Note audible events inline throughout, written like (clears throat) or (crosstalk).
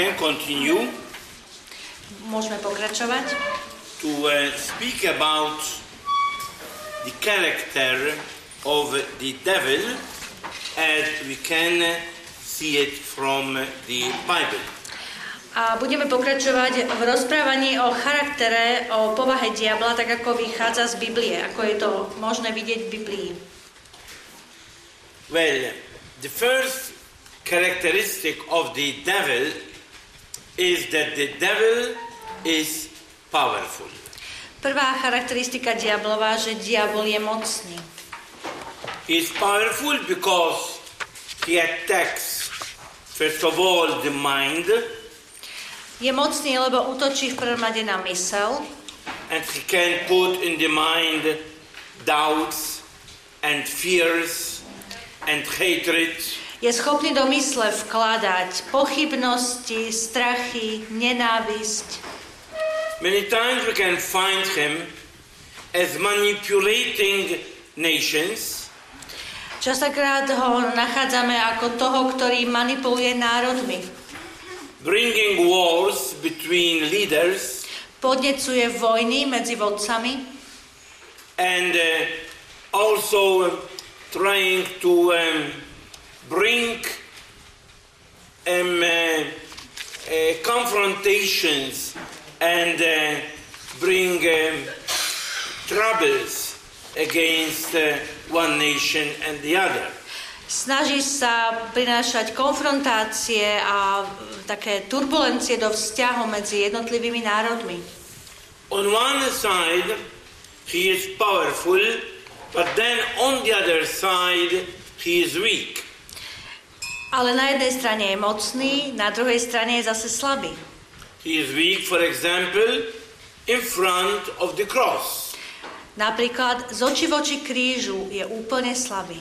can continue Môžeme pokračovať. to uh, speak about the character of the devil as we can see it from the Bible. A budeme pokračovať v rozprávaní o charaktere, o povahe diabla, tak ako vychádza z Biblie, ako je to možné vidieť v Biblii. Well, the first characteristic of the devil is that the devil is powerful. Prvá charakteristika diablova, že diabol je mocný. He is powerful because he attacks, first of all, the mind, Je mocný, lebo útočí v prvom rade na mysel and he can put in the mind doubts and fears and hatred. Je schopný do mysle vkladať pochybnosti, strachy, nenávisť. Many times we can find him as manipulating nations, Častokrát ho nachádzame ako toho, ktorý manipuluje národmi. bringing wars between leaders Podnecuje vojny medzi vodcami and uh, also uh, trying to um, bring um, uh, uh, confrontations and uh, bring um, troubles against uh, one nation and the other. Snaží sa prinášať konfrontácie a také turbulencie do vzťahu medzi jednotlivými národmi. On one side, he is powerful, but then on the other side, he is weak. Ale na jednej strane je mocný, na druhej strane je zase slabý. He is weak, for example, in front of the cross. Napríklad z oči voči krížu je úplne slabý.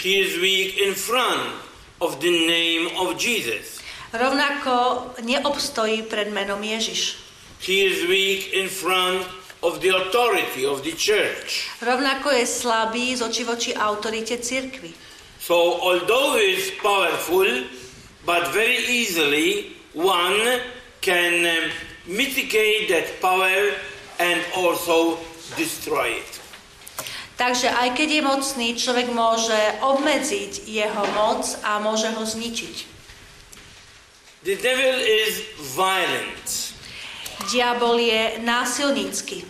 He is weak in front of the name of Jesus. Rovnako neobstojí pred menom Ježiš. He is weak in front of the authority of the church. Rovnako je slabý z oči voči autorite cirkvy. So, although he is powerful, but very easily one can um, mitigate that power and also destroy it. Takže aj keď je mocný, človek môže obmedziť jeho moc a môže ho zničiť. The devil is violent. Diabol je násilnícky.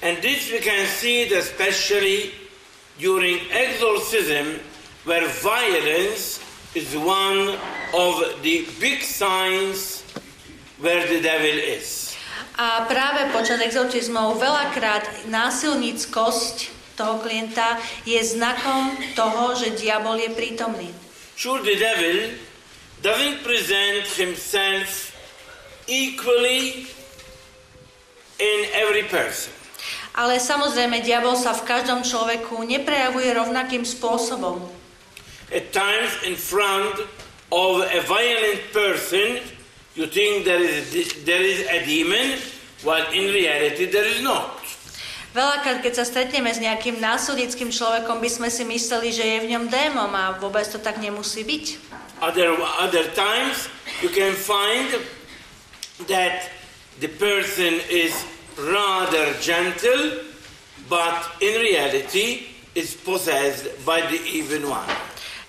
And this we can see it especially during exorcism, where violence is one of the big signs where the devil is. A práve počas exorcizmov veľakrát násilníckosť toho klienta je znakom toho, že diabol je prítomný. Sure, the devil doesn't present himself equally in every person. Ale samozrejme, diabol sa v každom človeku neprejavuje rovnakým spôsobom. At times, in front of a violent person, you think there is a, there is a demon, while in reality there is not. Veľakrát, keď sa stretneme s nejakým násilnickým človekom, by sme si mysleli, že je v ňom démon a vôbec to tak nemusí byť. Other, other times, you can find that the person is rather gentle, but in reality is possessed by the evil one.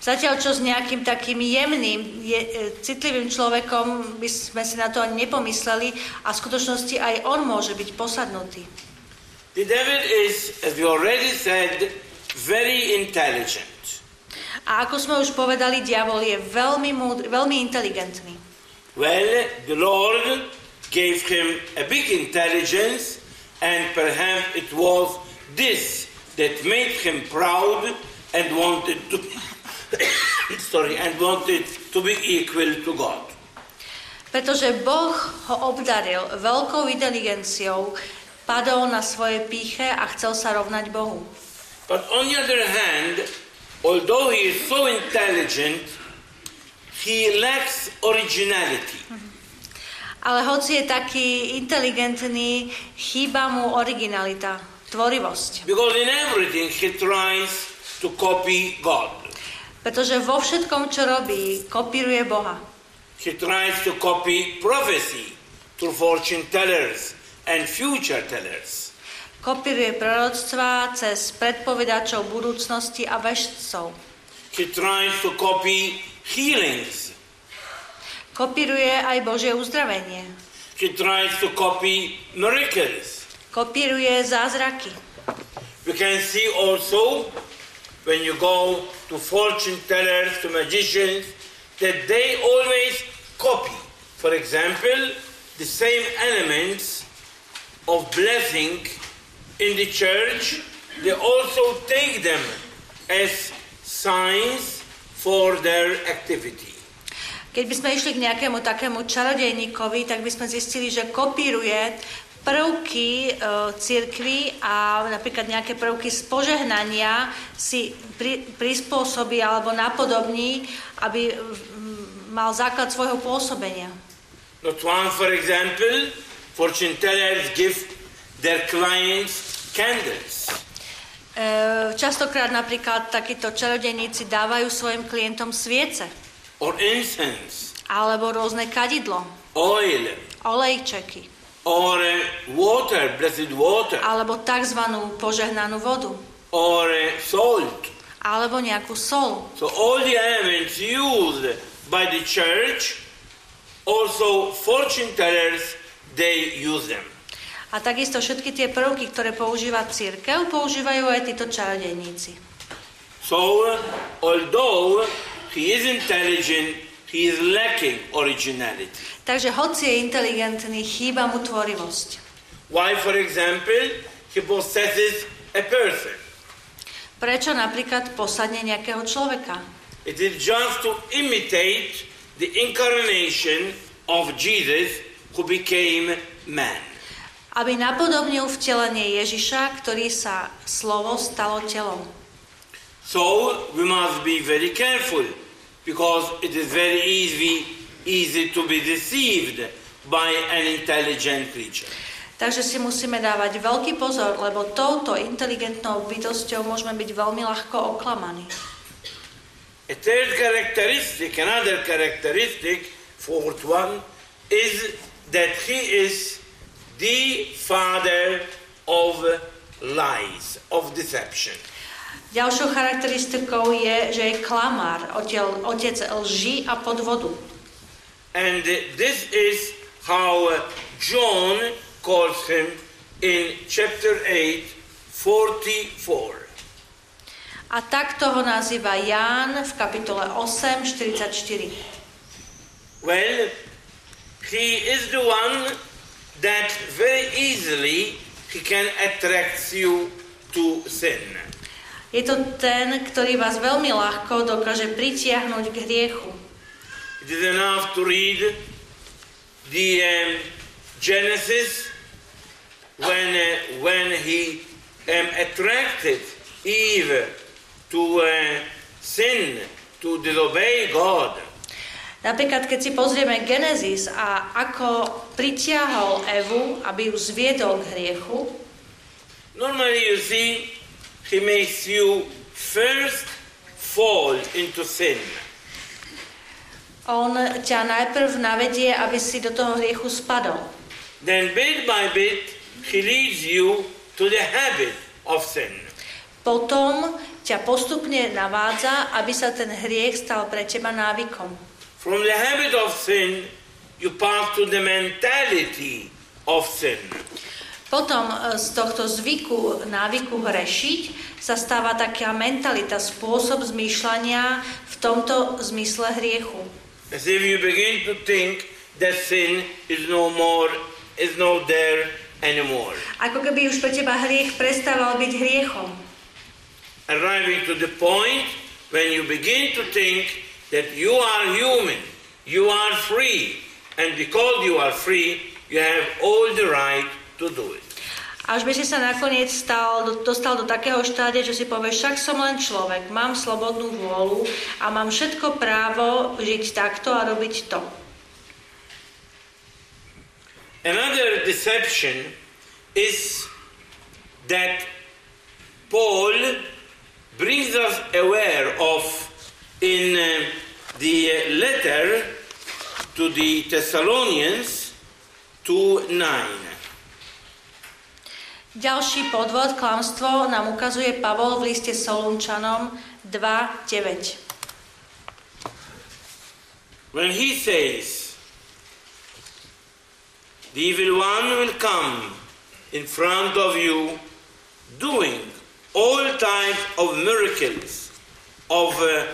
Zatiaľ, čo s nejakým takým jemným, je, e, citlivým človekom by sme si na to ani nepomysleli a v skutočnosti aj on môže byť posadnutý. The devil is, as we already said, very intelligent. A ako sme už povedali, diabol je veľmi, múdry, veľmi inteligentný. Well, the Lord gave him a big intelligence, and perhaps it was this that made him proud and wanted to (coughs) sorry, and wanted to be equal to God. Pretože Boh ho obdaril veľkou inteligenciou, padol na svoje píche a chcel sa rovnať Bohu. But on the other hand, although he is so intelligent, he lacks originality. Ale hoci je taký inteligentný, chýba mu originalita, tvorivosť. Because in everything he tries to copy God. Pretože vo všetkom, čo robí, kopíruje Boha. He tries to copy prophecy through fortune tellers and future tellers. Kopíruje proroctvá cez predpovedačov budúcnosti a vešcov. He tries to copy healings. Kopíruje aj Božie uzdravenie. He tries to copy miracles. Kopíruje zázraky. We can see also when you go to fortune tellers, to magicians, that they always copy. For example, the same elements of blessing in the church, they also take them as signs for their activity. Keď by sme išli k nejakému takému čarodejníkovi, tak by sme zistili, že kopíruje prvky e, církvy a napríklad nejaké prvky z požehnania si pri, prispôsobí alebo napodobní, aby mal základ svojho pôsobenia. Not one, for example, fortune tellers give their clients candles. E, častokrát napríklad takíto čarodejníci dávajú svojim klientom sviece. Or incense, alebo rôzne kadidlo, oil, olejčeky or uh, water, blessed water, alebo tzv. požehnanú vodu or uh, salt. alebo nejakú sol. So all the elements used by the church, also fortune tellers, they use them. A takisto všetky tie prvky, ktoré používa církev, používajú aj títo čarodejníci. So although he is intelligent, he is lacking originality. Takže hoci je inteligentný, chýba mu tvorivosť. Why, for example, he possesses a person? Prečo napríklad posadne nejakého človeka? It is just to imitate the incarnation of Jesus who became man. Aby napodobnil vtelenie Ježiša, ktorý sa slovo stalo telom. So we must be very careful because it is very easy, easy to be deceived by an intelligent creature. Takže si musíme dávať veľký pozor, lebo touto inteligentnou bytosťou môžeme byť veľmi ľahko oklamaní. A third characteristic, another characteristic, fourth one, is that he is the father of lies, of deception. Ďalšou charakteristikou je, že je klamár, otec, lži a podvodu. And this is how John calls him in chapter 8, 44. A takto ho nazýva Ján v kapitole 8, 44. Well, he is the one that very easily he can attract you to sin. Je to ten, ktorý vás veľmi ľahko dokáže pritiahnuť k hriechu. It is enough to read the um, Genesis when, uh, when he um, attracted Eve to uh, sin, to disobey God. Napríklad, keď si pozrieme Genesis a ako pritiahol Evu, aby ju zviedol k hriechu, Normally, you see, he makes you first fall into sin. On ťa najprv navedie, aby si do toho hriechu spadol. Then, bit by bit, he leads you to the habit of sin. Potom ťa postupne navádza, aby sa ten hriech stal pre teba návykom. From the habit of sin, you pass to the mentality of sin. Potom e, z tohto zvyku, návyku hrešiť sa stáva taká mentalita, spôsob zmýšľania v tomto zmysle hriechu. As if you begin to think that sin is no more, is not there anymore. Ako keby už pre teba hriech prestával byť hriechom. Arriving to the point when you begin to think that you are human, you are free, and because you are free, you have all the right to do it. Až by si sa nakoniec stal, dostal do takého štádia, že si povieš, však som len človek, mám slobodnú vôľu a mám všetko právo žiť takto a robiť to. Another deception is that Paul brings us aware of in uh, the letter to the Thessalonians 2 9. Ďalší podvod, klamstvo nám ukazuje Pavol v liste Solunčanom 2.9. When he says, The evil one will come in front of you, doing all types of miracles, of uh,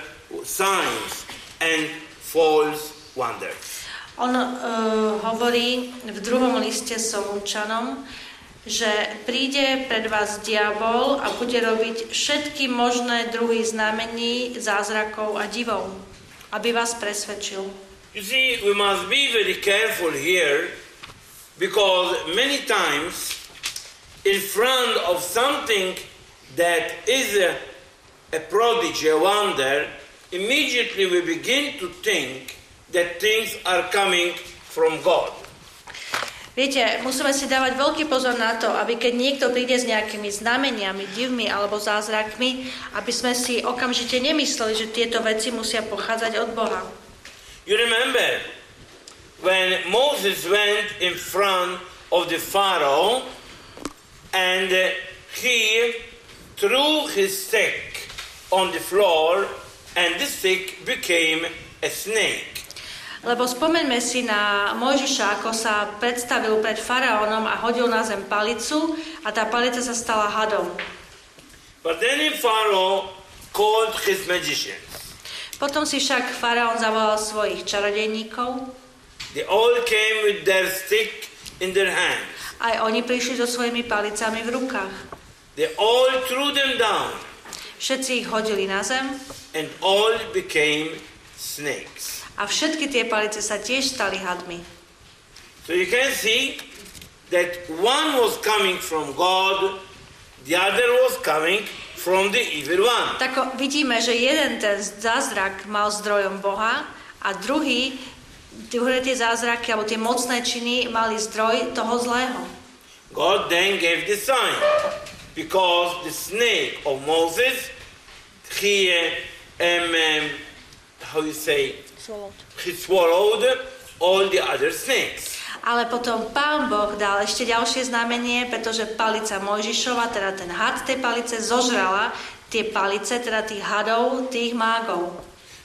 signs, and false wonders. On uh, hovorí v druhom liste Solunčanom, že príde pred vás diabol a bude robiť všetky možné druhy znamení, zázrakov a divov, aby vás presvedčil. You see, we must be very careful here because many times, in front of something that is a, a prodigy, a wonder, immediately we begin to think that things are coming from God. Viete, musíme si dávať veľký pozor na to, aby keď niekto príde s nejakými znameniami, divmi alebo zázrakmi, aby sme si okamžite nemysleli, že tieto veci musia pochádzať od Boha. You remember when Moses went in front of the Pharaoh and uh, he threw his stick on the floor and the stick became a snake. Lebo spomeňme si na Mojžiša, ako sa predstavil pred faraónom a hodil na zem palicu a tá palica sa stala hadom. But then Pharaoh called his magicians. Potom si však faraón zavolal svojich čarodejníkov. They all came with their stick in their hands. Aj oni prišli so svojimi palicami v rukách. They all threw them down Všetci ich hodili na zem and all became snakes. A všetky tie palice sa tiež stali hadmi. So you can see that one was coming from God, the other was coming from the evil one. Tak vidíme, že jeden ten zázrak mal zdrojom Boha a druhý, druhé tie zázraky alebo tie mocné činy mali zdroj toho zlého. God then gave the sign because the snake of Moses, he, um, um, how you say, he swallowed all the other snakes. Ale potom pán Boh dal ešte ďalšie znamenie, pretože palica Mojžišova, teda ten had tej palice, zožrala tie palice, teda tých hadov, tých mágov.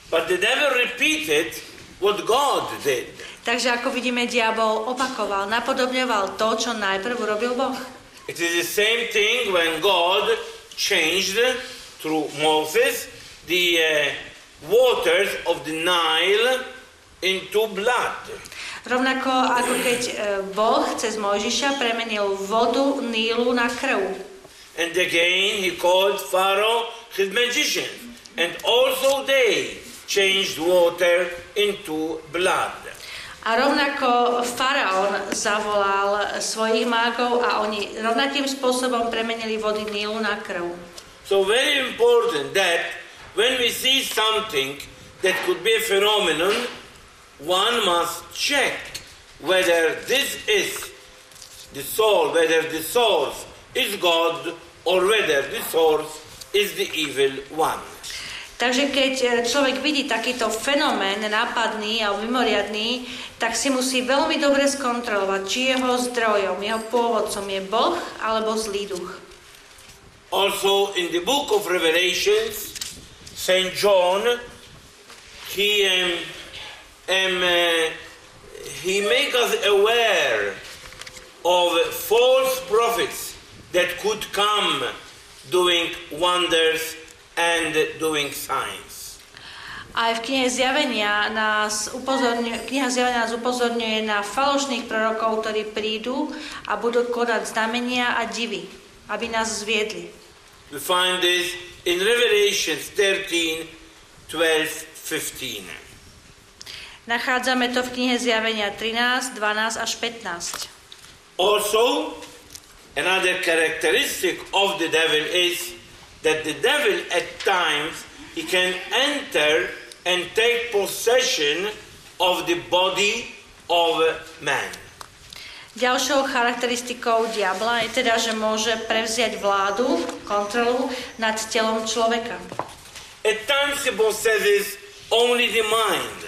But the devil repeated what God did. Takže ako vidíme, diabol opakoval, napodobňoval to, čo najprv urobil Boh. It is the same thing when God changed through Moses the uh, waters of the Nile into blood. Rovnako ako keď e, Boh cez Mojžiša premenil vodu Nílu na krv. And again he called Pharaoh his magician. And also they changed water into blood. A rovnako faraón zavolal svojich mágov a oni rovnakým spôsobom premenili vody Nílu na krv. So very important that when we see something that could be a phenomenon, one must check whether this is the soul, whether the source is God or whether the source is the evil one. Takže keď e, človek vidí takýto fenomén nápadný a mimoriadný, tak si musí veľmi dobre skontrolovať, či jeho zdrojom, jeho pôvodcom je Boh alebo zlý duch. Also in the book of Revelations, Saint John, he um, um, uh, he make us aware of false prophets that could come doing wonders and doing signs. Aj v knihe Zjavenia nás upozorňuje, kniha Zjavenia nás upozorňuje na falošných prorokov, ktorí prídu a budú konať znamenia a divy, aby nás zviedli. We find this in Revelation 13, 12, 15. Nachádzame to v knihe Zjavenia 13, 12 až 15. Also, another characteristic of the devil is that the devil at times he can enter and take possession of the body of man. Ďalšou charakteristikou diabla je teda, že môže prevziať vládu, kontrolu nad telom človeka. At times he possesses only the mind.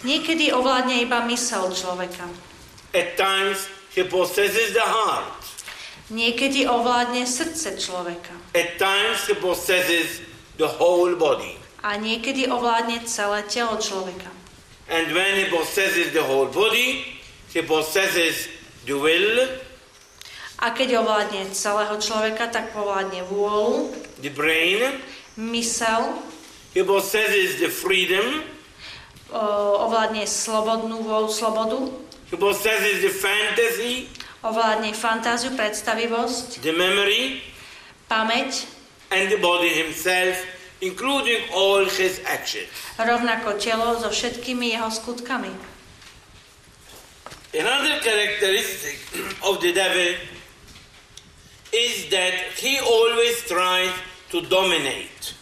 Niekedy ovládne iba mysel človeka. At times, he possesses the heart. Niekedy ovládne srdce človeka. At times, he possesses the whole body. A niekedy ovládne celé telo človeka. And when he possesses the whole body, he possesses the will, A keď ovládne celého človeka, tak ovládne vôľu, the brain, mysel, he possesses the freedom, o, ovládne slobodnú vôľu, slobodu, he possesses the fantasy, ovládne fantáziu, predstavivosť, the memory, pamäť, and the body himself, including all his actions. rovnako telo so všetkými jeho skutkami. Another characteristic of the devil is that he always tries to dominate.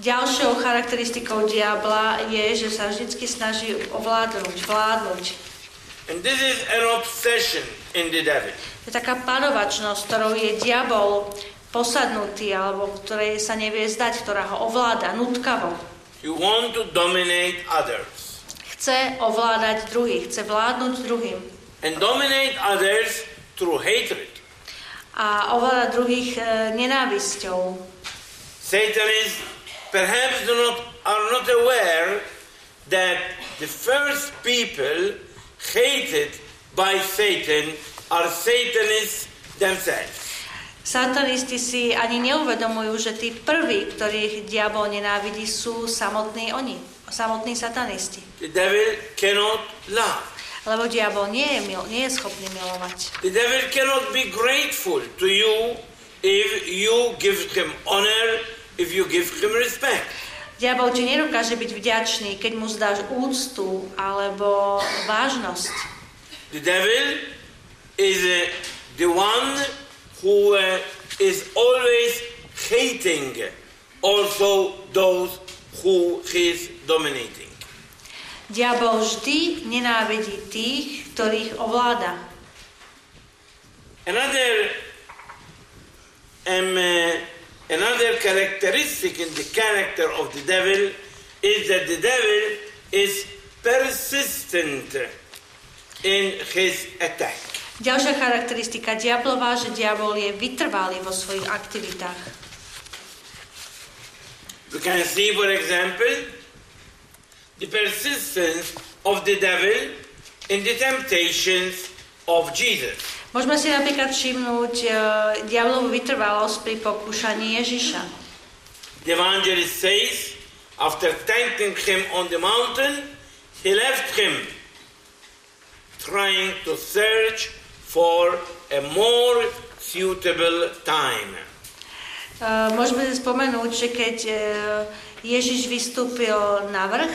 Ďalšou charakteristikou diabla je, že sa vždy snaží ovládnuť, vládnuť. And this is an obsession in the devil. Je taká panovačnosť, ktorou je diabol posadnutý, alebo ktorej sa nevie zdať, ktorá ho ovláda nutkavo. You want to dominate others. Chce ovládať druhých, chce vládnuť druhým. And dominate others through hatred. A ovláda druhých e, nenávisťou. Satanists perhaps do not, are not aware that the first people hated by Satan are Satanists themselves. Satanisti si ani neuvedomujú, že tí prví, ktorých diabol nenávidí, sú samotní oni, samotní satanisti. The devil cannot love. Lebo diabol nie je, mil, nie je schopný milovať. The devil cannot be grateful to you if you give him honor, if you give him respect. Diabol ti nedokáže byť vďačný, keď mu zdáš úctu alebo vážnosť. The devil is uh, the one who uh, is always hating also those who is dominating. Diabol vždy nenávidí tých, ktorých ovláda. Another, um, uh, another characteristic in the character of the devil is that the devil is persistent in his attack. Ďalšia charakteristika diablova, že diabol je vytrvalý vo svojich aktivitách. We can see, for example, the persistence of the devil in the temptations of Jesus. Môžeme si napríklad všimnúť uh, diablovú vytrvalosť pri pokúšaní Ježiša. The evangelist says, after thanking him on the mountain, he left him, trying to search for a more suitable time. Uh, môžeme spomenúť, že keď uh, Ježiš vystúpil na vrch,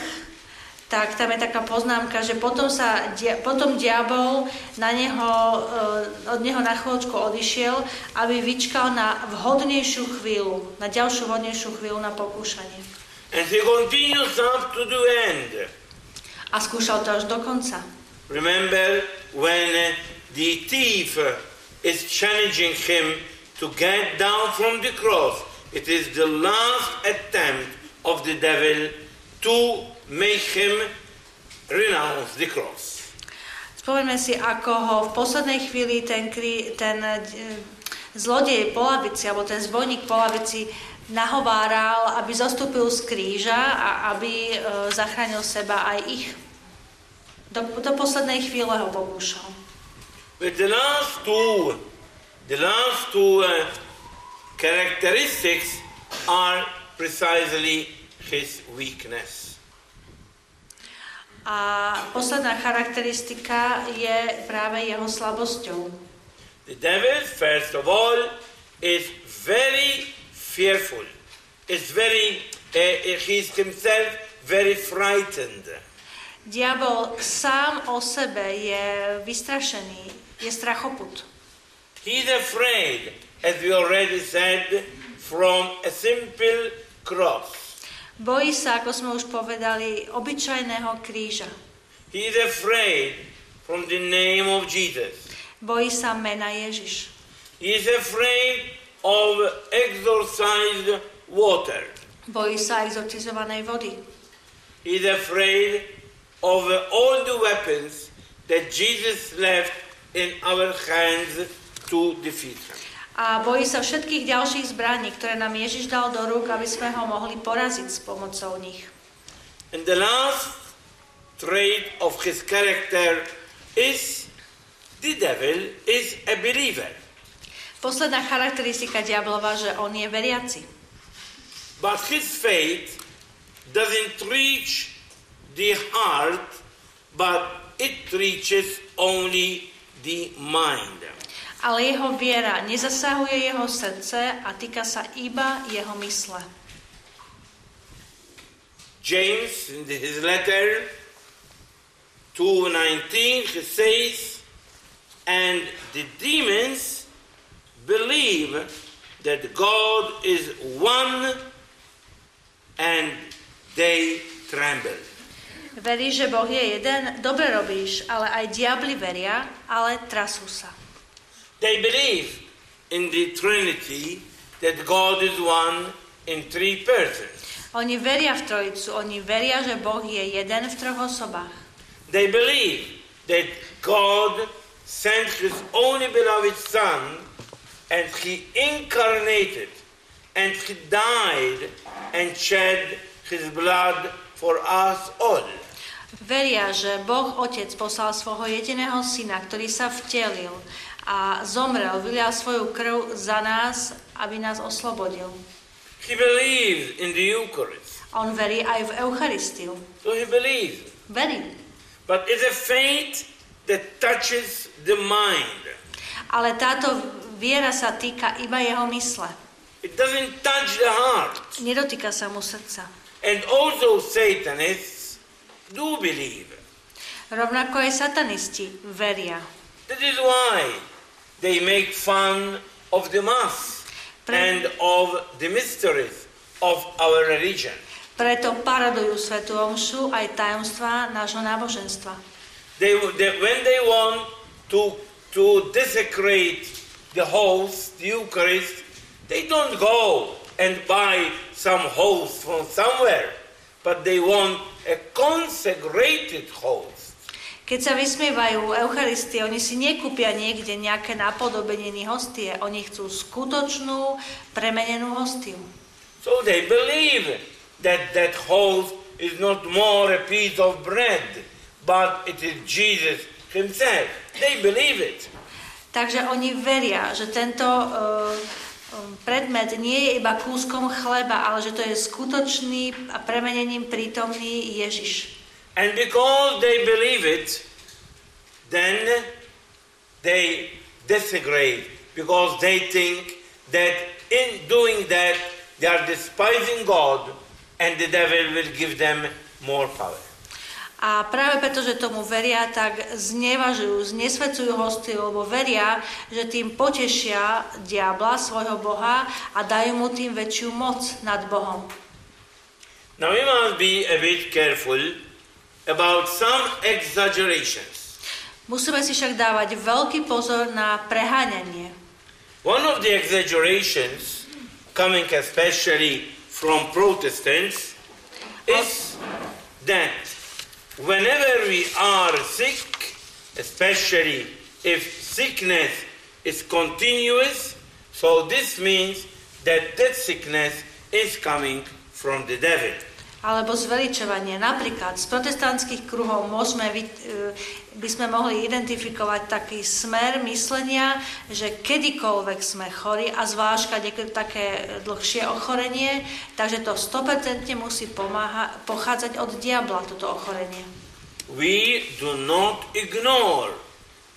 tak tam je taká poznámka, že potom, sa, potom diabol na neho, uh, od neho na chvíľočku odišiel, aby vyčkal na vhodnejšiu chvíľu, na ďalšiu vhodnejšiu chvíľu na pokúšanie. And he continues up to the end. A skúšal to až do konca. Remember when the thief is challenging him to get down from the cross. It is the last attempt of the devil to make him renounce the cross. Spomeňme si, ako ho v poslednej chvíli ten, kri, ten e, zlodej po lavici, alebo ten zbojník po lavici nahováral, aby zostúpil z kríža a aby e, zachránil seba aj ich. Do, do poslednej chvíle ho pokúšal. But the last two, the last two uh, characteristics are precisely his weakness. A posledná charakteristika je práve jeho slabosťou. The devil, first of all, is very fearful. Is very, uh, he's himself very frightened. Diabol sám o sebe je vystrašený, je strachoput. He's afraid, as we already said, from a simple cross. Bojí sa, ako sme už povedali, obyčajného kríža. He's afraid from the name of Jesus. Bojí sa mena Ježiš. He's afraid of exorcised water. Bojí sa exotizovanej vody. He's afraid of all the weapons that Jesus left in our hands to defeat him. A bojí sa všetkých ďalších zbraní, ktoré nám Ježiš dal do rúk, aby sme ho mohli poraziť s pomocou nich. And the last trait of his character is the devil is a believer. Posledná charakteristika diablova, že on je veriaci. But his faith doesn't reach the heart, but it reaches only the mind. Ale jeho viera nezasahuje jeho srdce a týka sa iba jeho mysle. James, in his letter 2.19, he says, And the demons believe that God is one and they tremble. Verí, že Boh je jeden, dobre robíš, ale aj diabli veria, ale trasú sa. They believe in the Trinity that God is one in three persons. Oni veria v Trojicu, oni veria, že Boh je jeden v troch osobách. They believe that God sent his only beloved Son and he incarnated and he died and shed his blood for us all. Veria, že Boh Otec poslal svojho jediného syna, ktorý sa vtelil a zomrel, vylial svoju krv za nás, aby nás oslobodil. He believes in the Eucharist. On verí aj v Eucharistiu. So he believes. Verí. But it's a faith that touches the mind. Ale táto viera sa týka iba jeho mysle. It doesn't touch the heart. Nedotýka sa mu srdca. And also Satanists do believe. Rovnako aj satanisti veria. That is why they make fun of the Mass and of the mysteries of our religion. Preto paradujú Svetú Omšu aj tajomstvá nášho náboženstva. They, they, when they want to, to desecrate the host, the Eucharist, they don't go and buy some host from somewhere, but they want a consecrated host. Keď sa vysmievajú Eucharistie, oni si nekúpia niekde nejaké napodobeniny hostie, oni chcú skutočnú premenenú hostiu. So they believe that that host is not more a piece of bread, but it is Jesus himself. They believe it. Takže oni veria, že tento uh, predmet nie je iba kúskom chleba, ale že to je skutočný a premenením prítomný Ježiš. And because they believe it, then they desecrate because they think that in doing that they are despising God and the devil will give them more power. A práve preto, že tomu veria, tak znevažujú, znesvedcujú hostiu, lebo veria, že tým potešia diabla, svojho Boha a dajú mu tým väčšiu moc nad Bohom. Now we must be a bit careful about some exaggerations. Musíme si však dávať veľký pozor na preháňanie. One of the exaggerations, coming especially from Protestants, is that whenever we are sick, especially if sickness is continuous, so this means that that sickness is coming from the devil. Alebo zveličovanie. Napríklad z protestantských kruhov môžeme, e, by sme mohli identifikovať taký smer myslenia, že kedykoľvek sme chorí a zvlášť, je také dlhšie ochorenie, takže to 100% musí pomáha, pochádzať od diabla, toto ochorenie. We do not ignore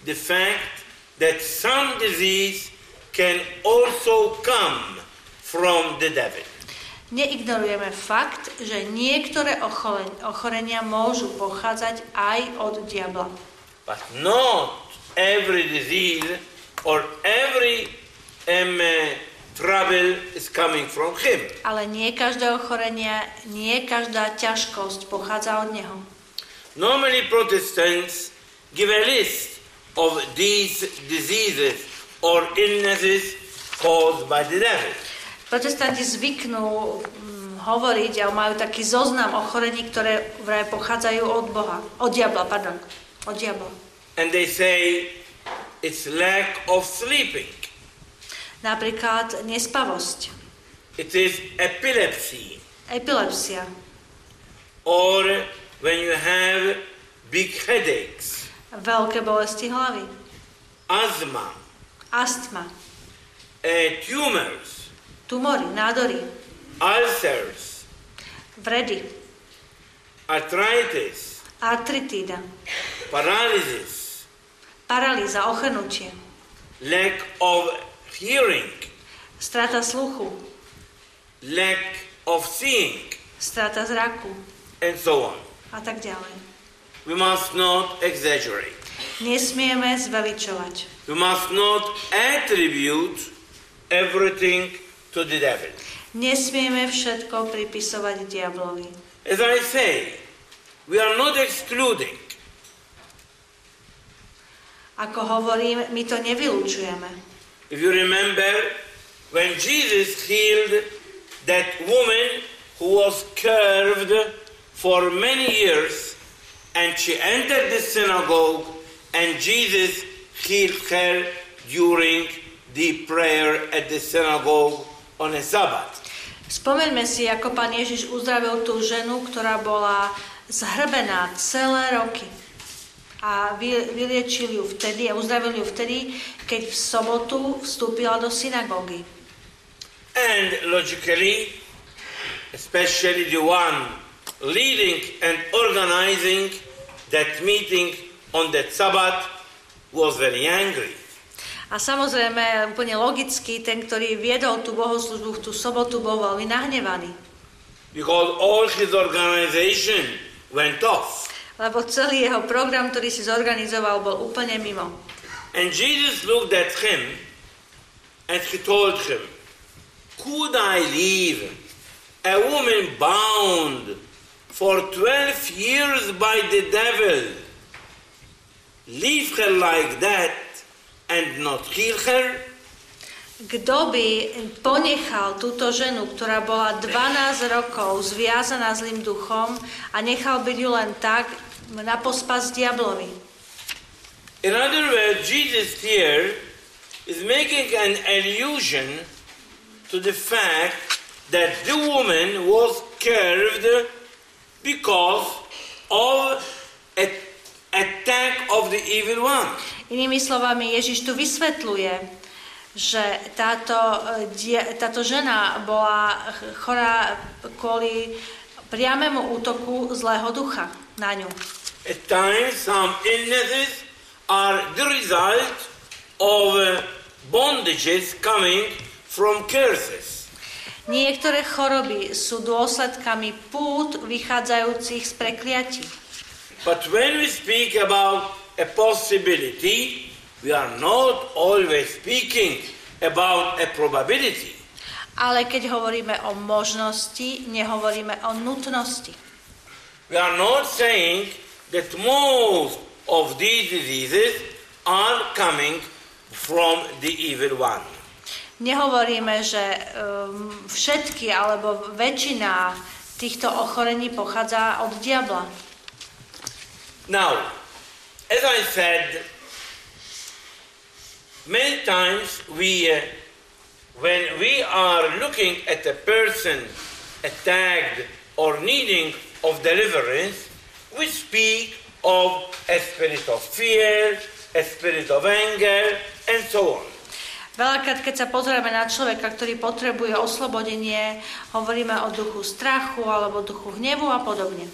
the fact that some disease can also come from the devil. Neignorujeme fakt, že niektoré ochoren- ochorenia môžu pochádzať aj od diabla. But not every disease or every um, trouble is coming from him. Ale nie každé ochorenie, nie každá ťažkosť pochádza od neho. Normally, Protestants give a list of these diseases or illnesses caused by the devil. Protestanti zvyknú mm, hovoriť a majú taký zoznam ochorení, ktoré vraj pochádzajú od Boha, od diabla, pardon, od diabla. And they say it's lack of sleeping. Napríklad nespavosť, It is epilepsy. epilepsia, Or when you have big headaches, veľké bolesti hlavy, asthma, astma, uh, tumors, tumory, nádory, ulcers, vredy, arthritis, artritída, paralysis, paralýza, ochrnutie, lack of hearing, strata sluchu, lack of seeing, strata zraku. And so on. a tak ďalej. We must not exaggerate. Nesmieme zveličovať. We must not attribute everything to the devil. Nesmieme všetko pripisovať diablovi. As I say, we are not excluding. Ako hovorím, my to nevylučujeme. If you remember, when Jesus healed that woman who was curved for many years, and she entered the synagogue, and Jesus healed her during the prayer at the synagogue on a Sabbath. Spomeňme si, ako pán Ježiš uzdravil tú ženu, ktorá bola zhrbená celé roky. A vy- vyliečil ju vtedy a uzdravil ju vtedy, keď v sobotu vstúpila do synagógy. And logically, especially the one leading and organizing that meeting on that Sabbath was very angry. A samozrejme, úplne logicky, ten, ktorý viedol tú bohoslužbu v tú sobotu, bol veľmi nahnevaný. Because all his organization went off. Lebo celý jeho program, ktorý si zorganizoval, bol úplne mimo. And Jesus looked at him and he told him, Could I leave a woman bound for 12 years by the devil? Leave her like that and not heal her? Kto by ponechal túto ženu, ktorá bola 12 rokov zviazaná zlým duchom a nechal byť ju len tak na pospas diablovi? In other words, Jesus here is making an allusion to the fact that the woman was curved because of an attack of the evil one. Inými slovami, Ježiš tu vysvetľuje, že táto, e, die- táto žena bola ch- chorá kvôli priamému útoku zlého ducha na ňu. At times, some illnesses are the result of uh, bondages coming from curses. Niektoré choroby sú dôsledkami pút vychádzajúcich z prekliatí. But when we speak about a possibility, we are not always speaking about a probability. Ale keď hovoríme o možnosti, nehovoríme o nutnosti. We are not saying that most of these diseases are coming from the evil one. Nehovoríme, že um, všetky alebo väčšina týchto ochorení pochádza od diabla. Now, as I said, many times we, uh, when we are looking at a person attacked or needing of deliverance, we speak of a spirit of fear, a spirit of anger, and so on. Veľakrát, keď sa pozrieme na človeka, ktorý potrebuje oslobodenie, hovoríme o duchu strachu alebo duchu hnevu a podobne.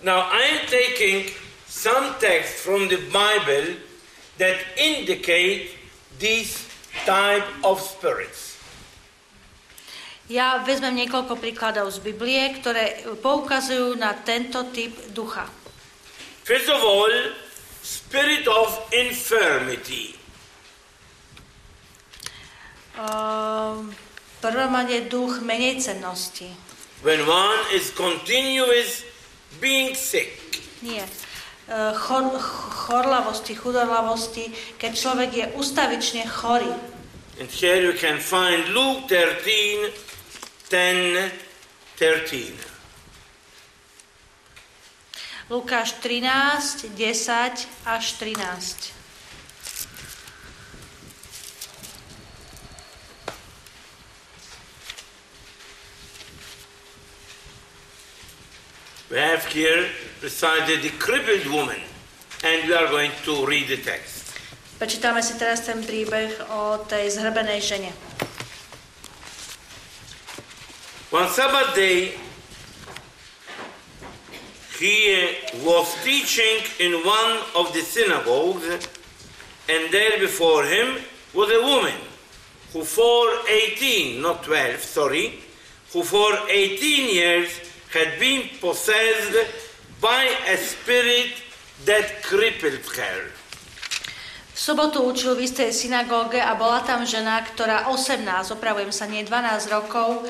Now, I am taking some texts from the Bible that indicate this type of spirits. Ja vezmem niekoľko príkladov z Biblie, ktoré poukazujú na tento typ ducha. First of all, spirit of infirmity. Um, prvom rade duch menej cennosti. When one is continuous being sick. Nie. Chor, chorlavosti, chudorlavosti, keď človek je ustavične chorý. And here you can find Luke 13, 10, 13. Lukáš 13, 10 až 13. We have here recited the crippled woman, and we are going to read the text. Prečítame si teraz ten príbeh o tej zhrbenej žene. One Sabbath day, he uh, was teaching in one of the synagogues, and there before him was a woman who for 18, not 12, sorry, who for 18 years had been possessed by a spirit that crippled her. V sobotu učil v istej synagóge a bola tam žena, ktorá 18, opravujem sa, nie 12 rokov,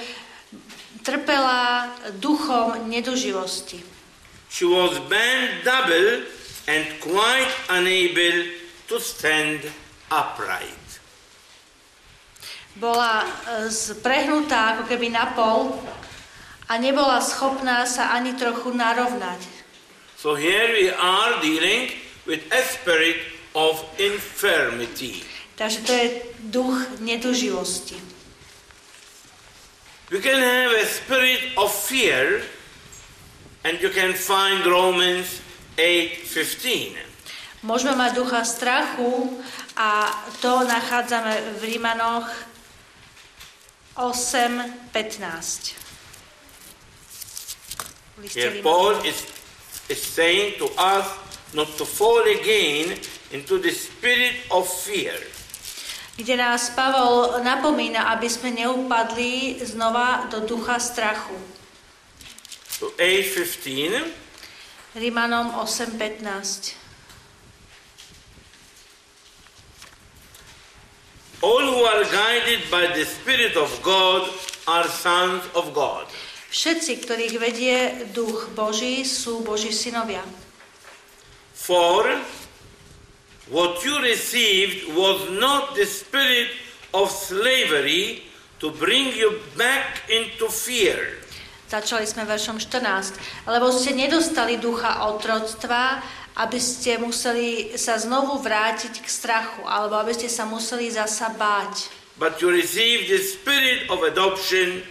trpela duchom nedoživosti. She was bent double and quite unable to stand upright. Bola e, prehnutá ako keby na pol a nebola schopná sa ani trochu narovnať. So here we are dealing with a spirit of infirmity. Takže to je duch nedoživosti. You can have a spirit of fear and you can find Romans 8:15. Môžeme mať ducha strachu a to nachádzame v Rímanoch 8.15. Here Paul is, is saying to us not to fall again into the spirit of fear. Kde nás Pavol napomína, aby sme neupadli znova do ducha strachu. So 8.15 Rímanom 8.15. All who are guided by the Spirit of God are sons of God. Všetci, ktorých vedie duch Boží, sú Boží synovia. For what you received was not the spirit of slavery to bring you back into fear. Začali sme veršom 14. Lebo ste nedostali ducha otroctva, aby ste museli sa znovu vrátiť k strachu, alebo aby ste sa museli zasa báť. But you received the spirit of adoption,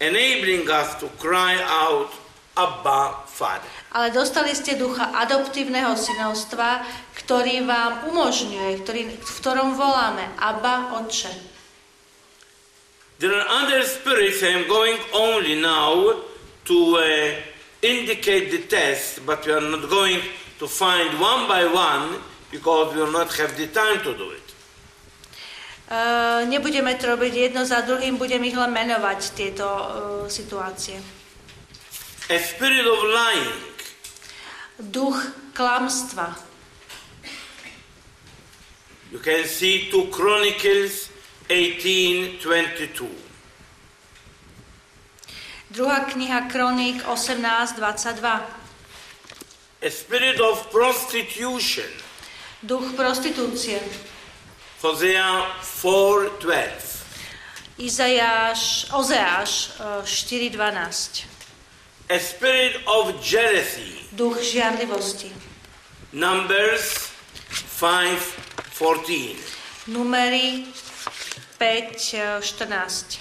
enabling us to cry out, Abba, Father. Ale dostali ste ducha adoptívneho synovstva, ktorý vám umožňuje, ktorý, v ktorom voláme Abba, Otče. There are other spirits, I am going only now to uh, indicate the test, but we are not going to find one by one because we will not have the time to do it. Uh, nebudeme to robiť jedno za druhým, budem ich len menovať, tieto uh, situácie. A spirit of lying, Duch klamstva. you can see 2 Chronicles 18:22. Druhá kniha Kroník 18.22. A spirit of prostitution, Duch prostitúcie. Hosea 4:12. Izajáš, Ozeáš e, 4.12. A spirit of jealousy, Duch žiarlivosti. Numbers 5:14. Numery 5.14.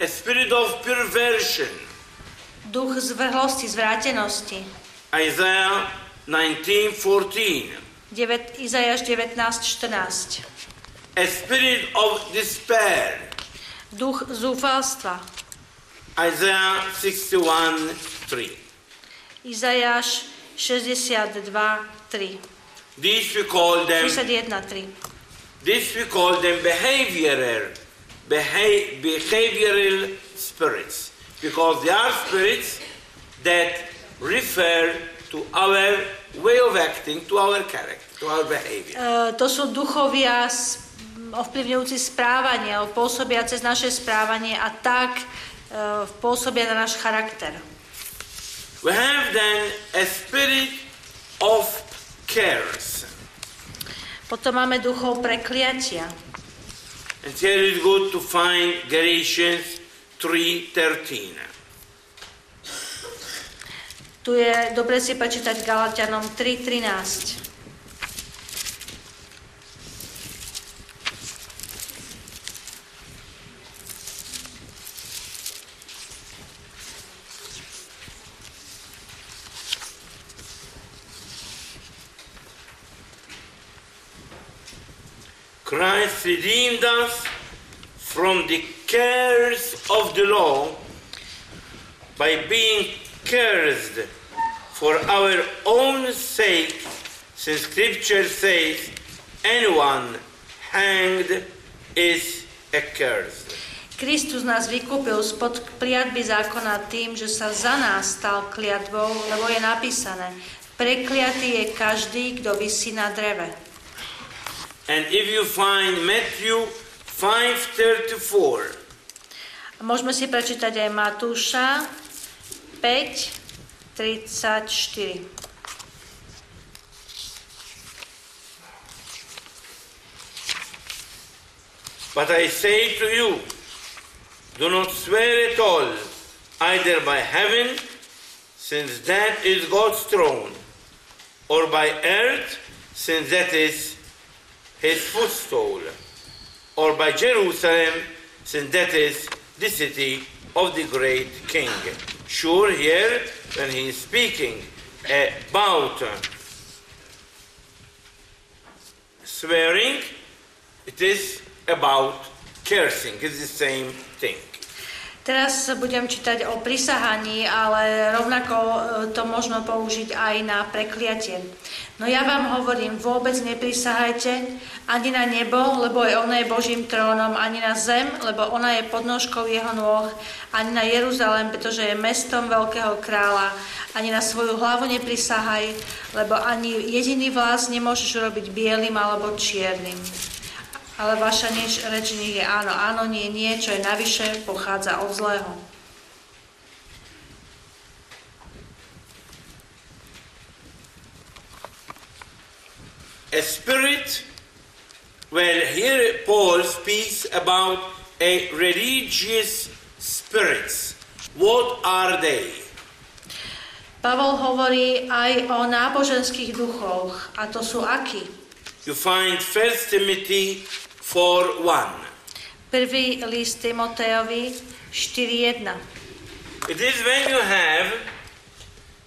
A spirit of perversion, Duch zvrhlosti, zvrátenosti. Isaiah 19:14. 9, Izajáš 19.14. A spirit of despair, Duch zúfalstva. Isaiah 61:3. Izajáš 62.3. These we call them 61.3. this we call them behavioral beha- behavioral spirits because they are spirits that refer to our way of acting, to our character, to our behavior. E, to sú duchovia ovplyvňujúci správanie, alebo pôsobia cez naše správanie a tak e, pôsobia na náš charakter. We have then a spirit of cares. Potom máme duchov prekliatia. And here it's good to find Galatians 3.13. Tu je dobre si prečítať Galatianom 3.13. Christ redeemed us from the cares of the law by being cursed for our own sake, since Scripture says, anyone hanged is accursed. Kristus nás vykúpil spod kliatby zákona tým, že sa za nás stal kliatbou, lebo je napísané, prekliatý je každý, kto vysí na dreve. And if you find Matthew 5:34, A môžeme si prečítať aj Matúša 5, 34. But I say to you, do not swear at all, either by heaven, since that is God's throne, or by earth, since that is his footstool, or by Jerusalem, since that is the city of the great king. Sure, here, when he is speaking about swearing, it is about cursing. It's the same thing. Teraz budem čítať o prisahaní, ale rovnako e, to možno použiť aj na prekliatie. No ja vám hovorím, vôbec neprisahajte ani na nebo, lebo aj ona je Božím trónom, ani na zem, lebo ona je podnožkou jeho nôh, ani na Jeruzalém, pretože je mestom veľkého kráľa, ani na svoju hlavu neprisahaj, lebo ani jediný vlás nemôžeš urobiť bielým alebo čiernym. Ale vaša nieč, reč nie je áno, áno, nie, nie, čo je navyše, pochádza od zlého. A spirit, well, here Paul speaks about a religious spirits. What are they? Pavol hovorí aj o náboženských duchoch, a to sú akí? You find 1 Timothy 4 1. Prvý list Timotejovi 4.1. It is when you have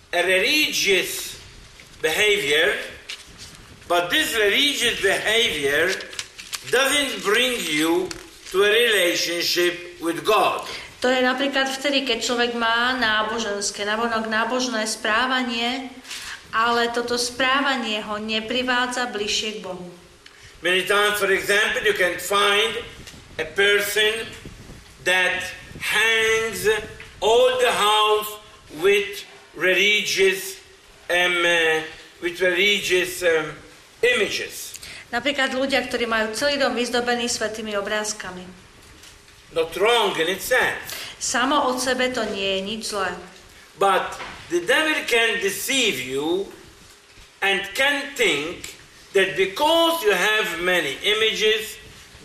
a religious behavior, but this religious behavior doesn't bring you to a relationship with God. To je napríklad vtedy, keď človek má náboženské, navonok nábožné správanie, ale toto správanie ho neprivádza bližšie k Bohu. Many times, for example, you can find a person that hangs all the house with religious, um, uh, with religious um, images. Napríklad ľudia, ktorí majú celý dom vyzdobený svetými obrázkami. Not wrong in itself, Samo od sebe to nie je nič zlé. but the devil can deceive you and can think that because you have many images,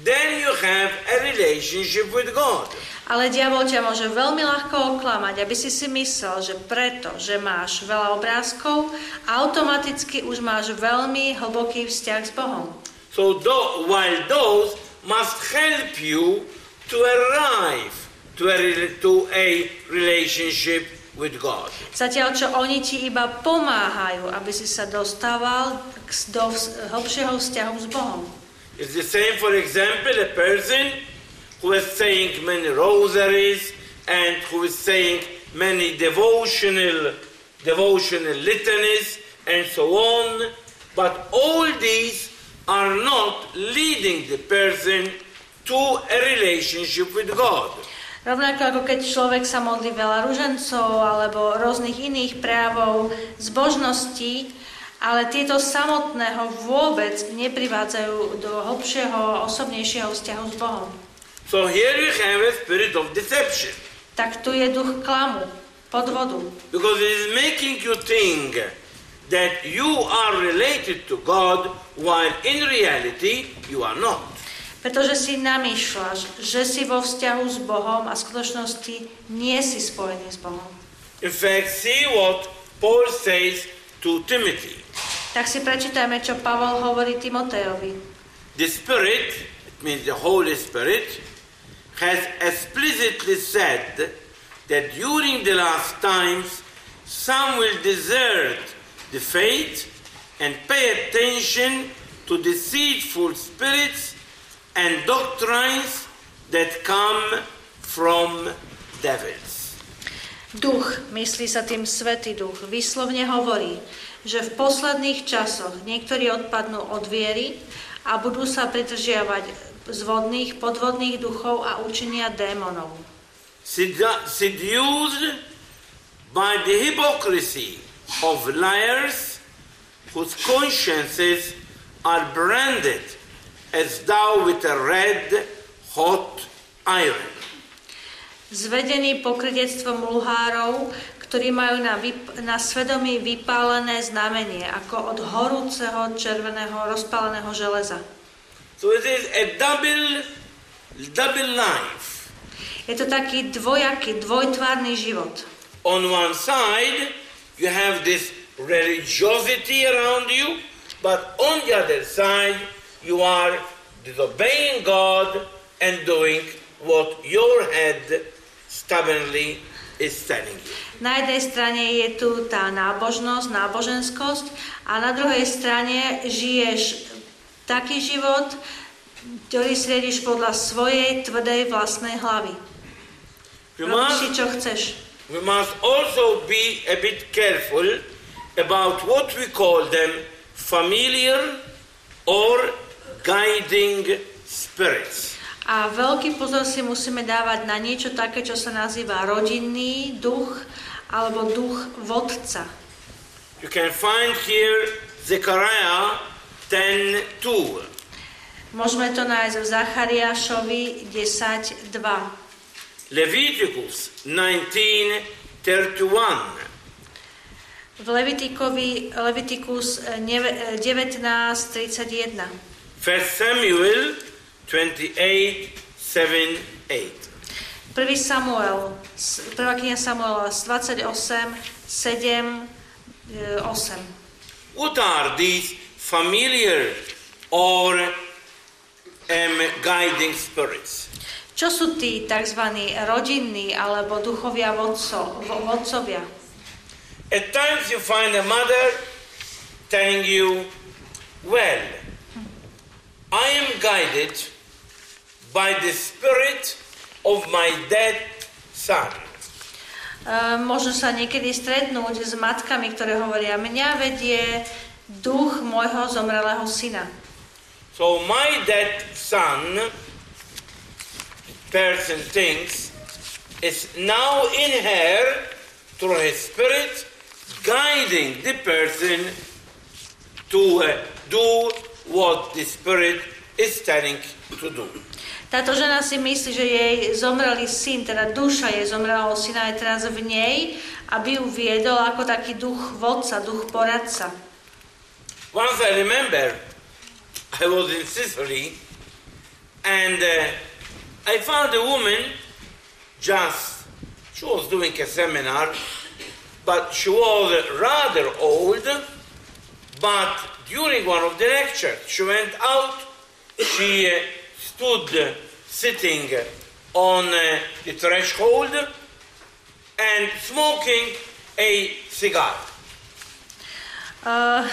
then you have a relationship with God. Ale diabol ťa môže veľmi ľahko oklamať, aby si si myslel, že preto, že máš veľa obrázkov, automaticky už máš veľmi hlboký vzťah s Bohom. So tho- while those must help you to arrive to a, to a relationship with God. Zatiaľ, čo oni ti iba pomáhajú, aby si sa dostával k, do hlbšieho vzťahu s Bohom. It's the same, for example, a person who is saying many rosaries and who is saying many devotional, devotional litanies and so on, but all these are not leading the person to a relationship with God. Rovnako ako keď človek sa modlí veľa ružencov alebo rôznych iných prejavov zbožnosti, ale tieto samotné ho vôbec neprivádzajú do hlbšieho, osobnejšieho vzťahu s Bohom. So here you have a spirit of deception Tak tu je duch klamu, podvodu. because it is making you think that you are related to God while in reality you are not. Pretože si namýšľaš, že si vo vzťahu s Bohom a v skutočnosti nie si spojený s Bohom. In fact, see what Paul says to Timothy. Tak si prečítajme, čo Pavol hovorí Timotejovi. The Spirit, it means the Holy Spirit, has explicitly said that during the last times some will desert the faith and pay attention to deceitful spirits and doctrines that come from devils. Duch, myslí sa tým Svetý Duch, vyslovne hovorí, že v posledných časoch niektorí odpadnú od viery a budú sa pridržiavať zvodných, podvodných duchov a učenia démonov. Seduced by the hypocrisy of liars whose consciences are branded as thou with a red hot iron. Zvedený pokrytectvom luhárov, ktorí majú na, vyp- na svedomí vypálené znamenie, ako od horúceho červeného rozpáleného železa. So it is a double, double life. Je to taký dvojaký, dvojtvárny život. On one side, you have this religiosity around you, but on the other side, you are disobeying God and doing what your head stubbornly is telling you. Na jednej strane je tu tá nábožnosť, náboženskosť a na druhej strane žiješ taký život, ktorý si riadiš podľa svojej tvrdej vlastnej hlavy. Robíš si, čo chceš. we must also be a bit careful about what we call them familiar or guiding spirits. A veľký pozor si musíme dávať na niečo také, čo sa nazýva rodinný duch alebo duch vodca. You can find here Zechariah 10:2. Môžeme to nájsť v Zachariášovi 10.2. Leviticus 19:31. V Levitikovi, Levitikus eh, neve- eh, 19.31. 1 Samuel 28 7 8. 1. Samuel, s- prvá kniha Samuela z 28, 7, eh, 8. What are these familiar or um, guiding spirits? Čo sú tí tzv. rodinní alebo duchovia vodco, vo- vodcovia? At times you find a mother telling you, Well, I am guided by the spirit of my dead son. E, Možno sa niekedy stretnúť s matkami, ktoré hovoria, mňa vedie duch môjho zomrelého syna. So my dead son, person thinks, is now in her through his spirit, guiding the person to uh, do what the spirit is telling to do. Táto žena si myslí, že jej zomrelý syn, teda duša jej zomrelého syna je teraz v nej, aby ju viedol ako taký duch vodca, duch poradca. Once I remember, I was in Sicily, and uh, I found a woman just, she was doing a seminar, but she was rather old, but during one of the lectures, she went out, she uh, stood uh, sitting on uh, the threshold and smoking a cigar. Uh,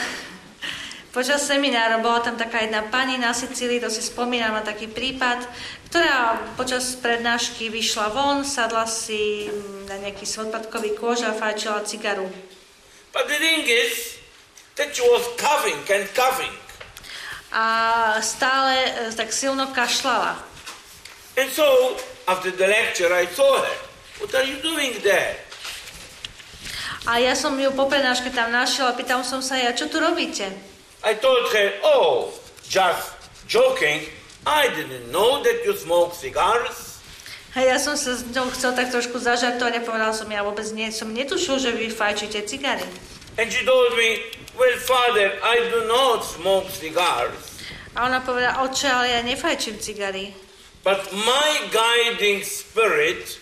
počas seminára bola tam taká jedna pani na Sicílii, to si spomínam na taký prípad, ktorá počas prednášky vyšla von, sadla si na nejaký svojpadkový kôž a fajčila cigaru. But the thing is that she was coughing and coughing. A stále e, tak silno kašlala. And so, after the lecture, I saw her. What are you doing there? A ja som ju po prednáške tam našiel a pýtal som sa ja, čo tu robíte? I told her, oh, just joking. I didn't know that you smoke cigars. A ja som sa s ňou chcel tak trošku zažartovať a povedal som, ja vôbec nie, som netušil, že vy fajčíte cigary. And she told me, well, father, I do not smoke cigars. A ona povedala, oče, ale ja nefajčím cigary. But my guiding spirit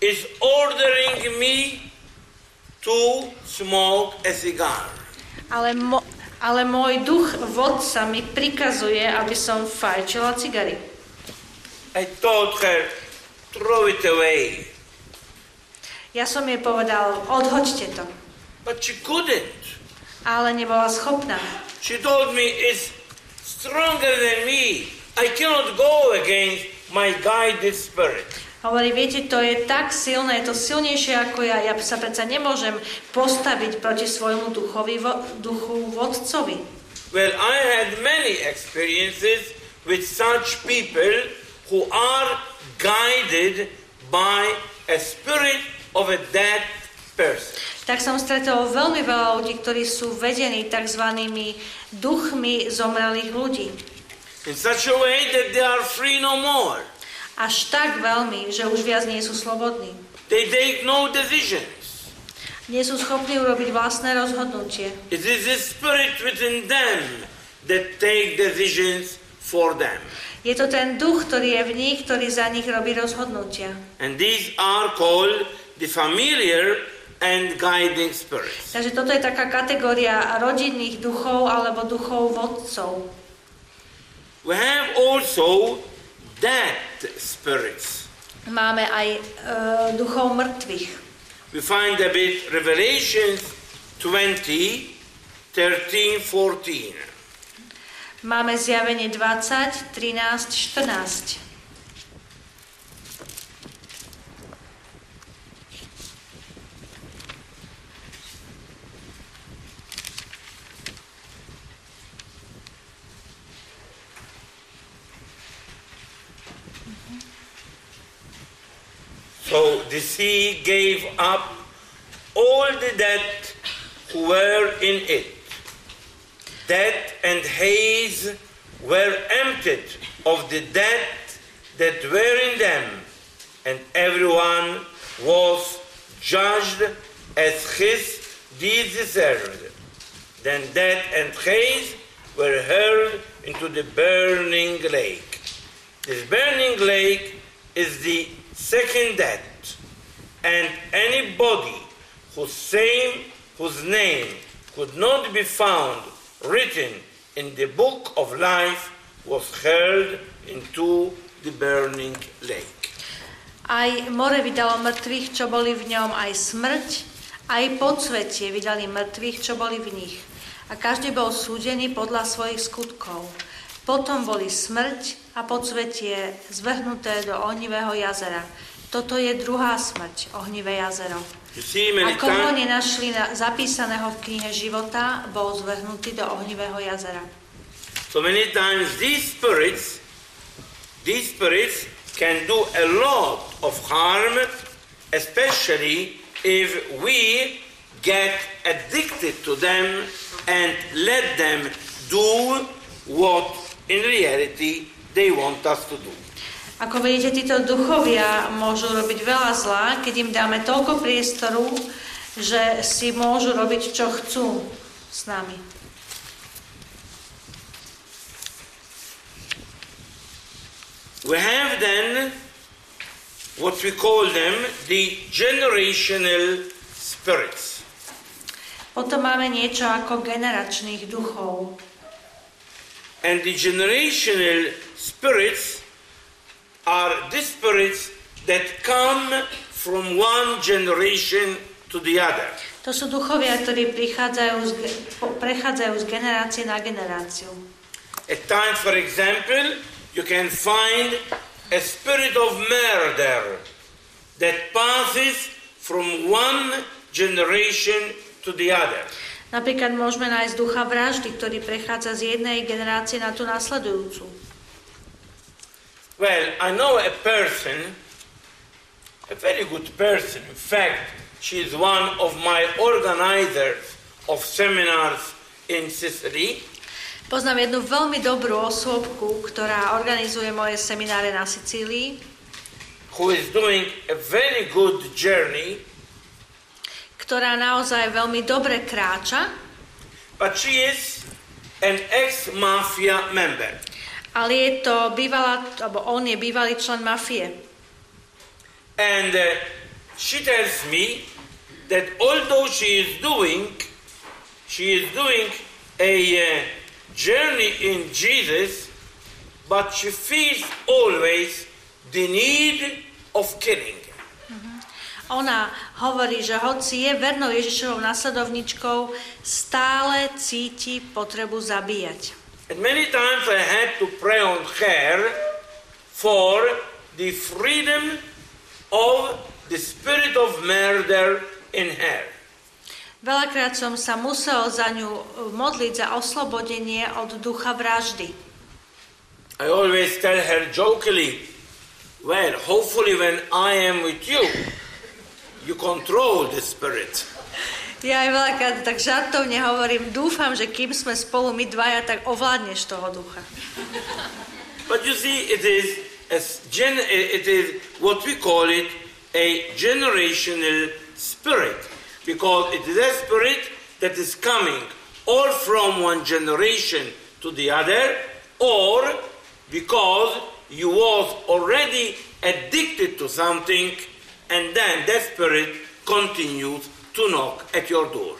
is ordering me to smoke a cigar. Ale, mo, ale môj duch vodca mi prikazuje, aby som fajčila cigary. I told her, throw it away. Ja som jej povedal, odhoďte to. But she couldn't. Ale nebola schopná. She told me, it's stronger than me. I cannot go against my guided spirit. Hovorí, viete, to je tak silné, je to silnejšie ako ja. Ja sa predsa nemôžem postaviť proti svojmu duchovi, vo, duchu vodcovi. Well, I had many experiences with such people who are guided by a spirit of a dead person. Tak som stretol veľmi veľa ľudí, ktorí sú vedení tzv. duchmi zomrelých ľudí. In such a way that they are free no more. Až tak veľmi, že už viac nie sú slobodní. They take no decisions. Nie sú schopní urobiť vlastné rozhodnutie. It is the spirit within them that take decisions for them. Je to ten duch, ktorý je v nich, ktorý za nich robí rozhodnutia. And these are called the familiar and guiding spirits. Takže toto je taká kategória rodinných duchov alebo duchov vodcov. We have also dead spirits. Máme aj e, duchov mŕtvych. We find a bit Revelations 20, 13, 14. Máme zjavenie 20, 13, 14. Sea gave up all the dead who were in it. Death and haze were emptied of the dead that were in them, and everyone was judged as his deeds deserved. Then death and haze were hurled into the burning lake. This burning lake is the second death, and anybody whose same, whose name could not be found written in the book of life was hurled into the burning lake. Aj more vydalo mŕtvych, čo boli v ňom, aj smrť, aj podsvetie vydali mŕtvych, čo boli v nich. A každý bol súdený podľa svojich skutkov. Potom boli smrť a podsvetie zvrhnuté do ohnivého jazera. Toto je druhá smrť, ohnivé jazero. You see, many A koho times, nenašli na, zapísaného v knihe života, bol zvrhnutý do ohnivého jazera. so many times these spirits, these spirits can do a lot of harm, especially if we get addicted to them and let them do what in reality they want us to do. Ako vidíte, títo duchovia môžu robiť veľa zla, keď im dáme toľko priestoru, že si môžu robiť, čo chcú s nami. We have then what we call them the generational spirits. Potom máme niečo ako generačných duchov. And the generational spirits are spirits that come from one generation to the other. To sú duchovia, ktorí prichádzajú z, prechádzajú z generácie na generáciu. At times, for example, you can find a spirit of murder that passes from one generation to the other. Napríklad môžeme nájsť ducha vraždy, ktorý prechádza z jednej generácie na tú nasledujúcu. Well, I know a person, a very good person. In fact, she is one of my organizers of seminars in Sicily. Poznám jednu veľmi dobrú osôbku, ktorá organizuje moje semináre na Sicílii, who is doing a very good journey, ktorá naozaj veľmi dobre kráča, but she is an ex-mafia member. Ale je to bývalá, alebo on je bývalý člen mafie. And uh, she tells me that although she is doing, she is doing a uh, journey in Jesus, but she feels always the need of killing. Ona hovorí, že hoci je vernou Ježišovou nasledovničkou, stále cíti potrebu zabíjať. And many times I had to pray on her for the freedom of the spirit of murder in her. Veľakrát som sa musel za ňu modliť za oslobodenie od ducha vraždy. I always tell her jokingly, well, hopefully when I am with you, you control the spirit. Ja aj veľakrát tak žartovne hovorím, dúfam, že kým sme spolu my dvaja, tak ovládneš toho ducha. But you see, it is as gen- it is what we call it a generational spirit, because it is a spirit that is coming or from one generation to the other, or because you was already addicted to something, and then that spirit continues to knock at your door.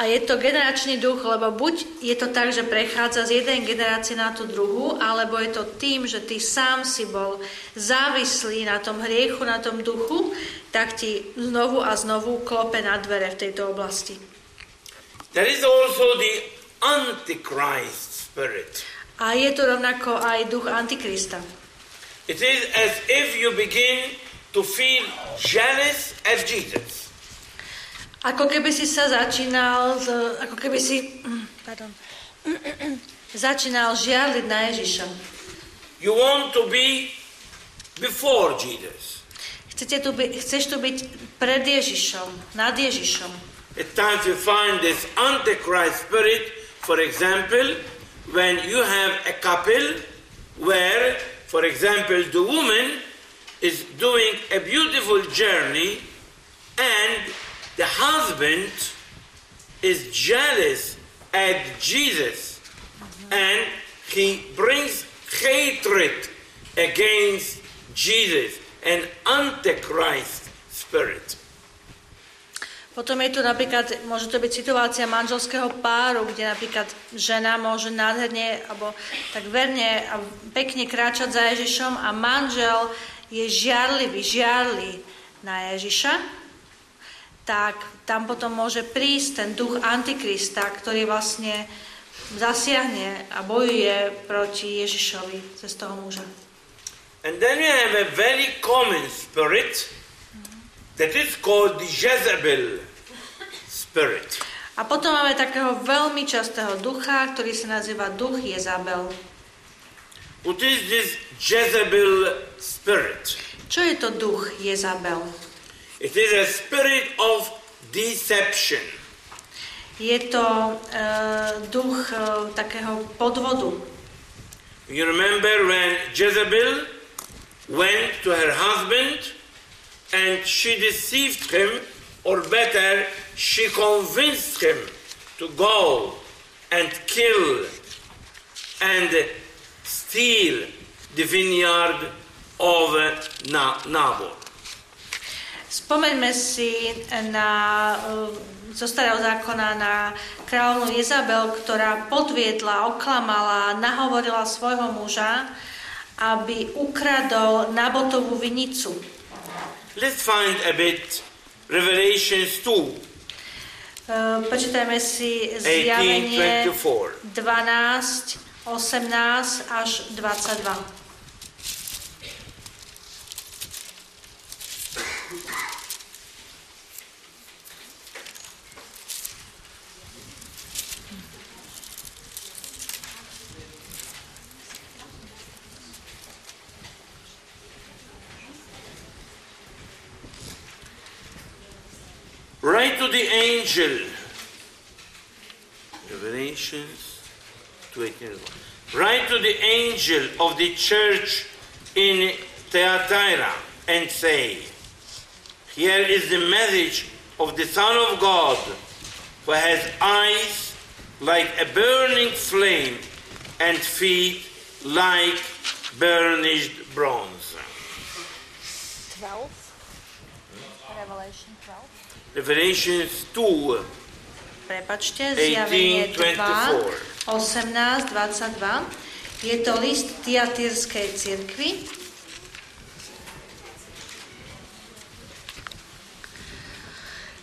A je to generačný duch, lebo buď je to tak, že prechádza z jednej generácie na tú druhú, alebo je to tým, že ty sám si bol závislý na tom hriechu, na tom duchu, tak ti znovu a znovu klope na dvere v tejto oblasti. There is also the Antichrist spirit. A je to rovnako aj duch Antikrista. It is as if you begin to feel jealous of Jesus. Ako keby si sa začínal, ako keby si, mm, pardon, (clears throat) začínal žiarliť na Ježiša. You want to be before Jesus. Chcete tu byť, chceš tu byť pred Ježišom, nad Ježišom. At times you find this Antichrist spirit, for example, when you have a couple where, for example, the woman is doing a beautiful journey and the husband is jealous at Jesus and he brings hatred against Jesus, an antichrist spirit. Potom je tu napríklad, môže to byť situácia manželského páru, kde napríklad žena môže nádherne alebo tak verne a pekne kráčať za Ježišom a manžel je žiarlivý, žiarli na Ježiša, tak tam potom môže prísť ten duch Antikrista, ktorý vlastne zasiahne a bojuje proti Ježišovi cez toho muža. And then you have a very common spirit that is called the Jezebel spirit. A potom máme takého veľmi častého ducha, ktorý sa nazýva duch Jezabel. What is this Jezebel spirit? Čo je to duch Jezabel? It is a spirit of deception. Je to uh, duch uh, takého podvodu. You remember when Jezebel went to her husband and she deceived him, or better, she convinced him to go and kill and steal the vineyard of Na- Nabal. Spomeňme si na, uh, zo starého zákona na kráľovnú Jezabel, ktorá podviedla, oklamala, nahovorila svojho muža, aby ukradol Nabotovú vinicu. Let's find a bit Revelations 2, Uh, Počítajme si zjavenie 18, 24. 12, 18 až 22. Angel. Revelations 2:18. Write to the angel of the church in Thyatira and say, Here is the message of the Son of God, who has eyes like a burning flame and feet like burnished bronze. 12? Revelation 12? Revelations 2, Prepačte, zjavenie 2, 18, 18, 22. Je to list Tiatyrskej cirkvi.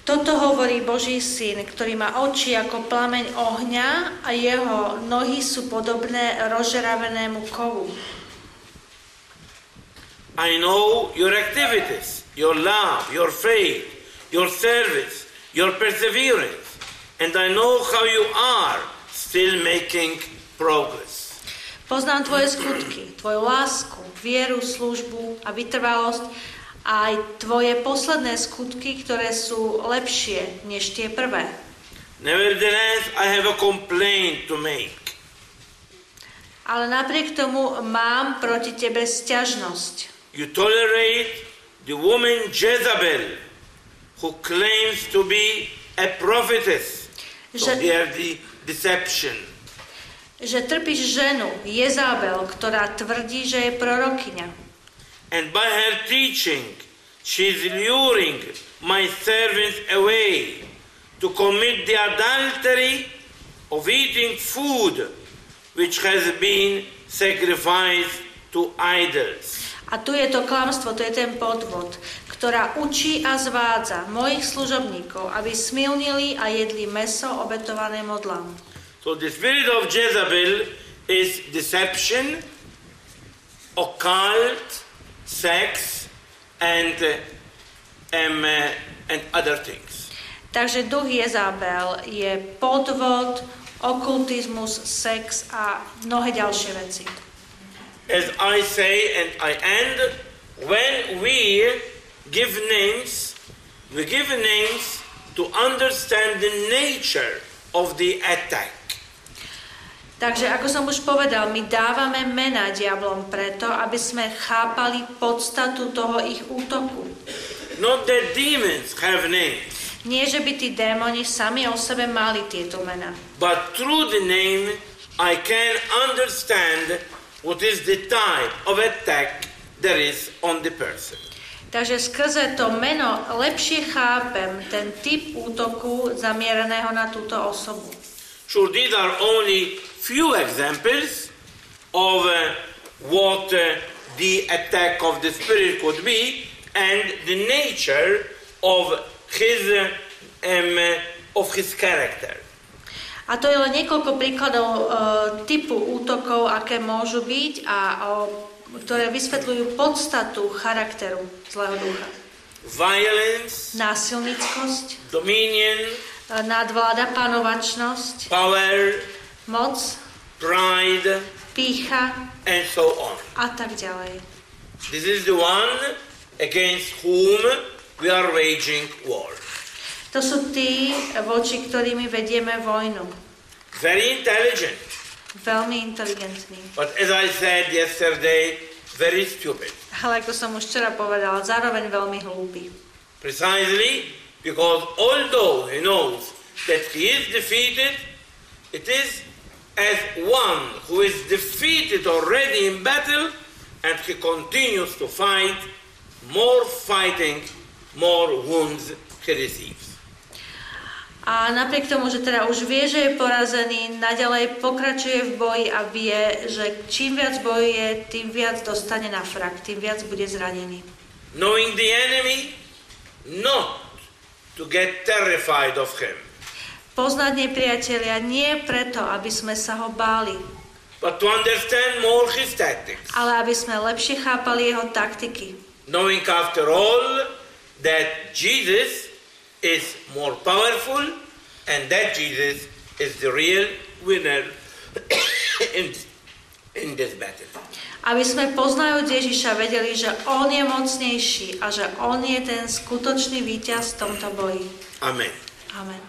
Toto hovorí Boží syn, ktorý má oči ako plameň ohňa a jeho nohy sú podobné rozžeravenému kovu. I know your activities, your love, your faith, your service, your perseverance, and I know how you are still making progress. Poznám tvoje skutky, tvoju lásku, vieru, službu a vytrvalosť a aj tvoje posledné skutky, ktoré sú lepšie než tie prvé. Nevertheless, I have a complaint to make. Ale napriek tomu mám proti tebe sťažnosť. You tolerate the woman Jezebel, who claims to be a prophetess. So Že- here the deception. Že trpíš ženu, Jezabel, ktorá tvrdí, že je prorokyňa. And by her teaching, she is luring my servants away to commit the adultery of eating food which has been sacrificed to idols. A tu je to klamstvo, to je ten podvod, ktorá učí a zvádza mojich služobníkov, aby smilnili a jedli meso obetované modlám. So the spirit of Jezebel is deception, occult, sex, and uh, um, uh, and other things. Takže duch Jezabel je podvod, okultizmus, sex a mnohé ďalšie veci. As I say, and I end, when we give names, we give names to understand the nature of the attack. Takže ako som už povedal, my dávame mena diablom preto, aby sme chápali podstatu toho ich útoku. Not that demons have names, Nie, že by tí démoni sami o sebe mali tieto mená. but through the name I can understand what is the type of attack there is on the person. Takže skrze to meno lepšie chápem ten typ útoku zamieraného na túto osobu. Sure, these are only few examples of uh, what uh, the attack of the spirit could be and the nature of his uh, um, uh, of his character. A to je len niekoľko príkladov e, typu útokov, aké môžu byť a o, ktoré vysvetľujú podstatu charakteru zlého ducha. Violence, Násilnickosť, dominion, nadvláda, panovačnosť, power, moc, pride, pícha and so on. a tak ďalej. This is the one against whom we are waging war. To sú tí, voči ktorými vedieme vojnu. Very intelligent, Veľmi inteligentní. but as I said yesterday, very stupid. Ale ako som už včera povedala, zároveň veľmi hlúpi. Precisely because although he knows that he is defeated, it is as one who is defeated already in battle and he continues to fight, more fighting, more wounds he receives. A napriek tomu, že teda už vie, že je porazený, naďalej pokračuje v boji a vie, že čím viac bojuje, tým viac dostane na frak, tým viac bude zranený. Knowing the enemy, not to get terrified of him, Poznať nepriatelia nie preto, aby sme sa ho báli, but to understand more his tactics. ale aby sme lepšie chápali jeho taktiky. knowing after all that Jesus is more powerful and that Jesus is the real winner (coughs) in, in this battle. Aby sme poznajúc Ježiša vedeli, že On je mocnejší a že On je ten skutočný víťaz v tomto boji. Amen. Amen.